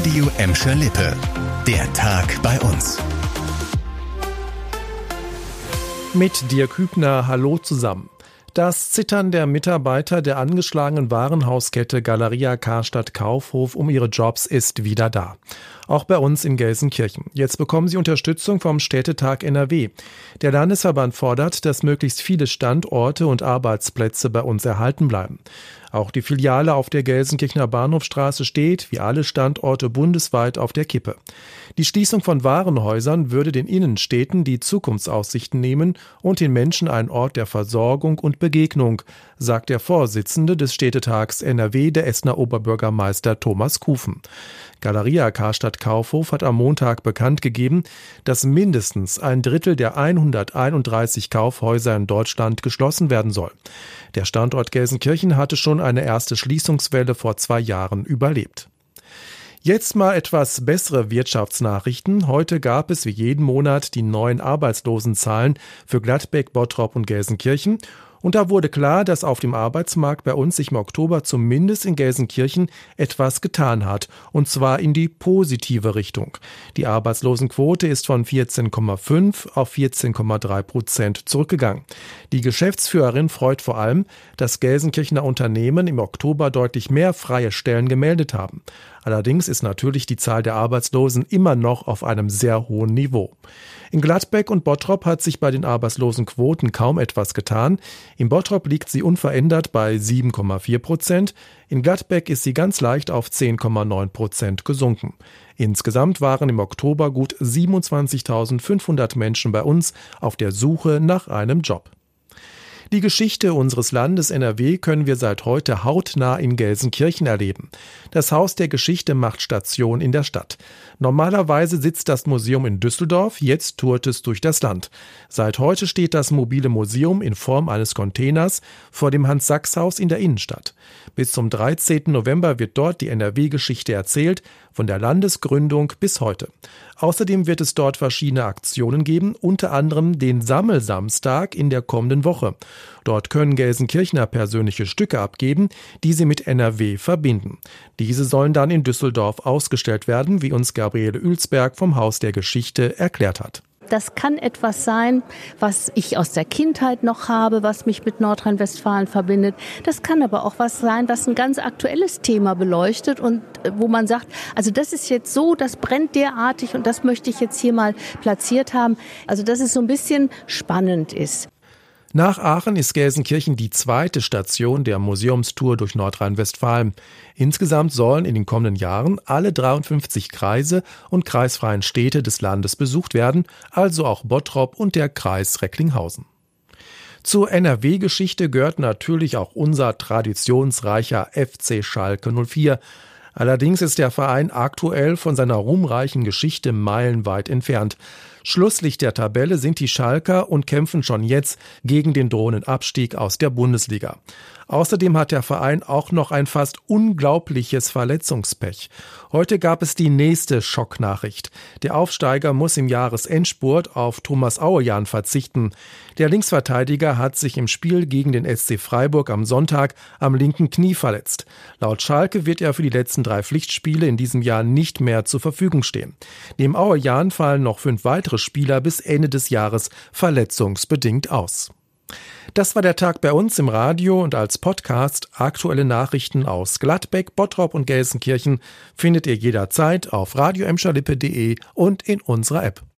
Radio Emscher Lippe. Der Tag bei uns. Mit dir Kübner, hallo zusammen. Das Zittern der Mitarbeiter der angeschlagenen Warenhauskette Galeria Karstadt Kaufhof um ihre Jobs ist wieder da. Auch bei uns in Gelsenkirchen. Jetzt bekommen sie Unterstützung vom Städtetag NRW. Der Landesverband fordert, dass möglichst viele Standorte und Arbeitsplätze bei uns erhalten bleiben. Auch die Filiale auf der Gelsenkirchener Bahnhofstraße steht, wie alle Standorte bundesweit, auf der Kippe. Die Schließung von Warenhäusern würde den Innenstädten die Zukunftsaussichten nehmen und den Menschen einen Ort der Versorgung und Begegnung, sagt der Vorsitzende des Städtetags NRW, der Essener Oberbürgermeister Thomas Kufen. Galeria Karstadt Kaufhof hat am Montag bekannt gegeben, dass mindestens ein Drittel der 131 Kaufhäuser in Deutschland geschlossen werden soll. Der Standort Gelsenkirchen hatte schon eine erste Schließungswelle vor zwei Jahren überlebt. Jetzt mal etwas bessere Wirtschaftsnachrichten. Heute gab es wie jeden Monat die neuen Arbeitslosenzahlen für Gladbeck, Bottrop und Gelsenkirchen und da wurde klar, dass auf dem Arbeitsmarkt bei uns sich im Oktober zumindest in Gelsenkirchen etwas getan hat. Und zwar in die positive Richtung. Die Arbeitslosenquote ist von 14,5 auf 14,3 Prozent zurückgegangen. Die Geschäftsführerin freut vor allem, dass Gelsenkirchener Unternehmen im Oktober deutlich mehr freie Stellen gemeldet haben. Allerdings ist natürlich die Zahl der Arbeitslosen immer noch auf einem sehr hohen Niveau. In Gladbeck und Bottrop hat sich bei den Arbeitslosenquoten kaum etwas getan. In Bottrop liegt sie unverändert bei 7,4 Prozent. In Gladbeck ist sie ganz leicht auf 10,9 Prozent gesunken. Insgesamt waren im Oktober gut 27.500 Menschen bei uns auf der Suche nach einem Job. Die Geschichte unseres Landes NRW können wir seit heute hautnah in Gelsenkirchen erleben. Das Haus der Geschichte macht Station in der Stadt. Normalerweise sitzt das Museum in Düsseldorf, jetzt tourt es durch das Land. Seit heute steht das mobile Museum in Form eines Containers vor dem Hans-Sachs-Haus in der Innenstadt. Bis zum 13. November wird dort die NRW-Geschichte erzählt, von der Landesgründung bis heute. Außerdem wird es dort verschiedene Aktionen geben, unter anderem den Sammelsamstag in der kommenden Woche. Dort können Gelsenkirchner persönliche Stücke abgeben, die sie mit NRW verbinden. Diese sollen dann in Düsseldorf ausgestellt werden, wie uns Gabriele Ülsberg vom Haus der Geschichte erklärt hat. Das kann etwas sein, was ich aus der Kindheit noch habe, was mich mit Nordrhein-Westfalen verbindet. Das kann aber auch was sein, was ein ganz aktuelles Thema beleuchtet und äh, wo man sagt, also das ist jetzt so, das brennt derartig und das möchte ich jetzt hier mal platziert haben. Also dass es so ein bisschen spannend ist. Nach Aachen ist Gelsenkirchen die zweite Station der Museumstour durch Nordrhein-Westfalen. Insgesamt sollen in den kommenden Jahren alle 53 Kreise und kreisfreien Städte des Landes besucht werden, also auch Bottrop und der Kreis Recklinghausen. Zur NRW-Geschichte gehört natürlich auch unser traditionsreicher FC Schalke 04. Allerdings ist der Verein aktuell von seiner ruhmreichen Geschichte meilenweit entfernt. Schlusslicht der Tabelle sind die Schalker und kämpfen schon jetzt gegen den drohenden Abstieg aus der Bundesliga. Außerdem hat der Verein auch noch ein fast unglaubliches Verletzungspech. Heute gab es die nächste Schocknachricht. Der Aufsteiger muss im Jahresendspurt auf Thomas Auerjan verzichten. Der Linksverteidiger hat sich im Spiel gegen den SC Freiburg am Sonntag am linken Knie verletzt. Laut Schalke wird er für die letzten drei Pflichtspiele in diesem Jahr nicht mehr zur Verfügung stehen. Neben Auerjan fallen noch fünf weitere Spieler bis Ende des Jahres verletzungsbedingt aus. Das war der Tag bei uns im Radio und als Podcast. Aktuelle Nachrichten aus Gladbeck, Bottrop und Gelsenkirchen findet ihr jederzeit auf radioemscherlippe.de und in unserer App.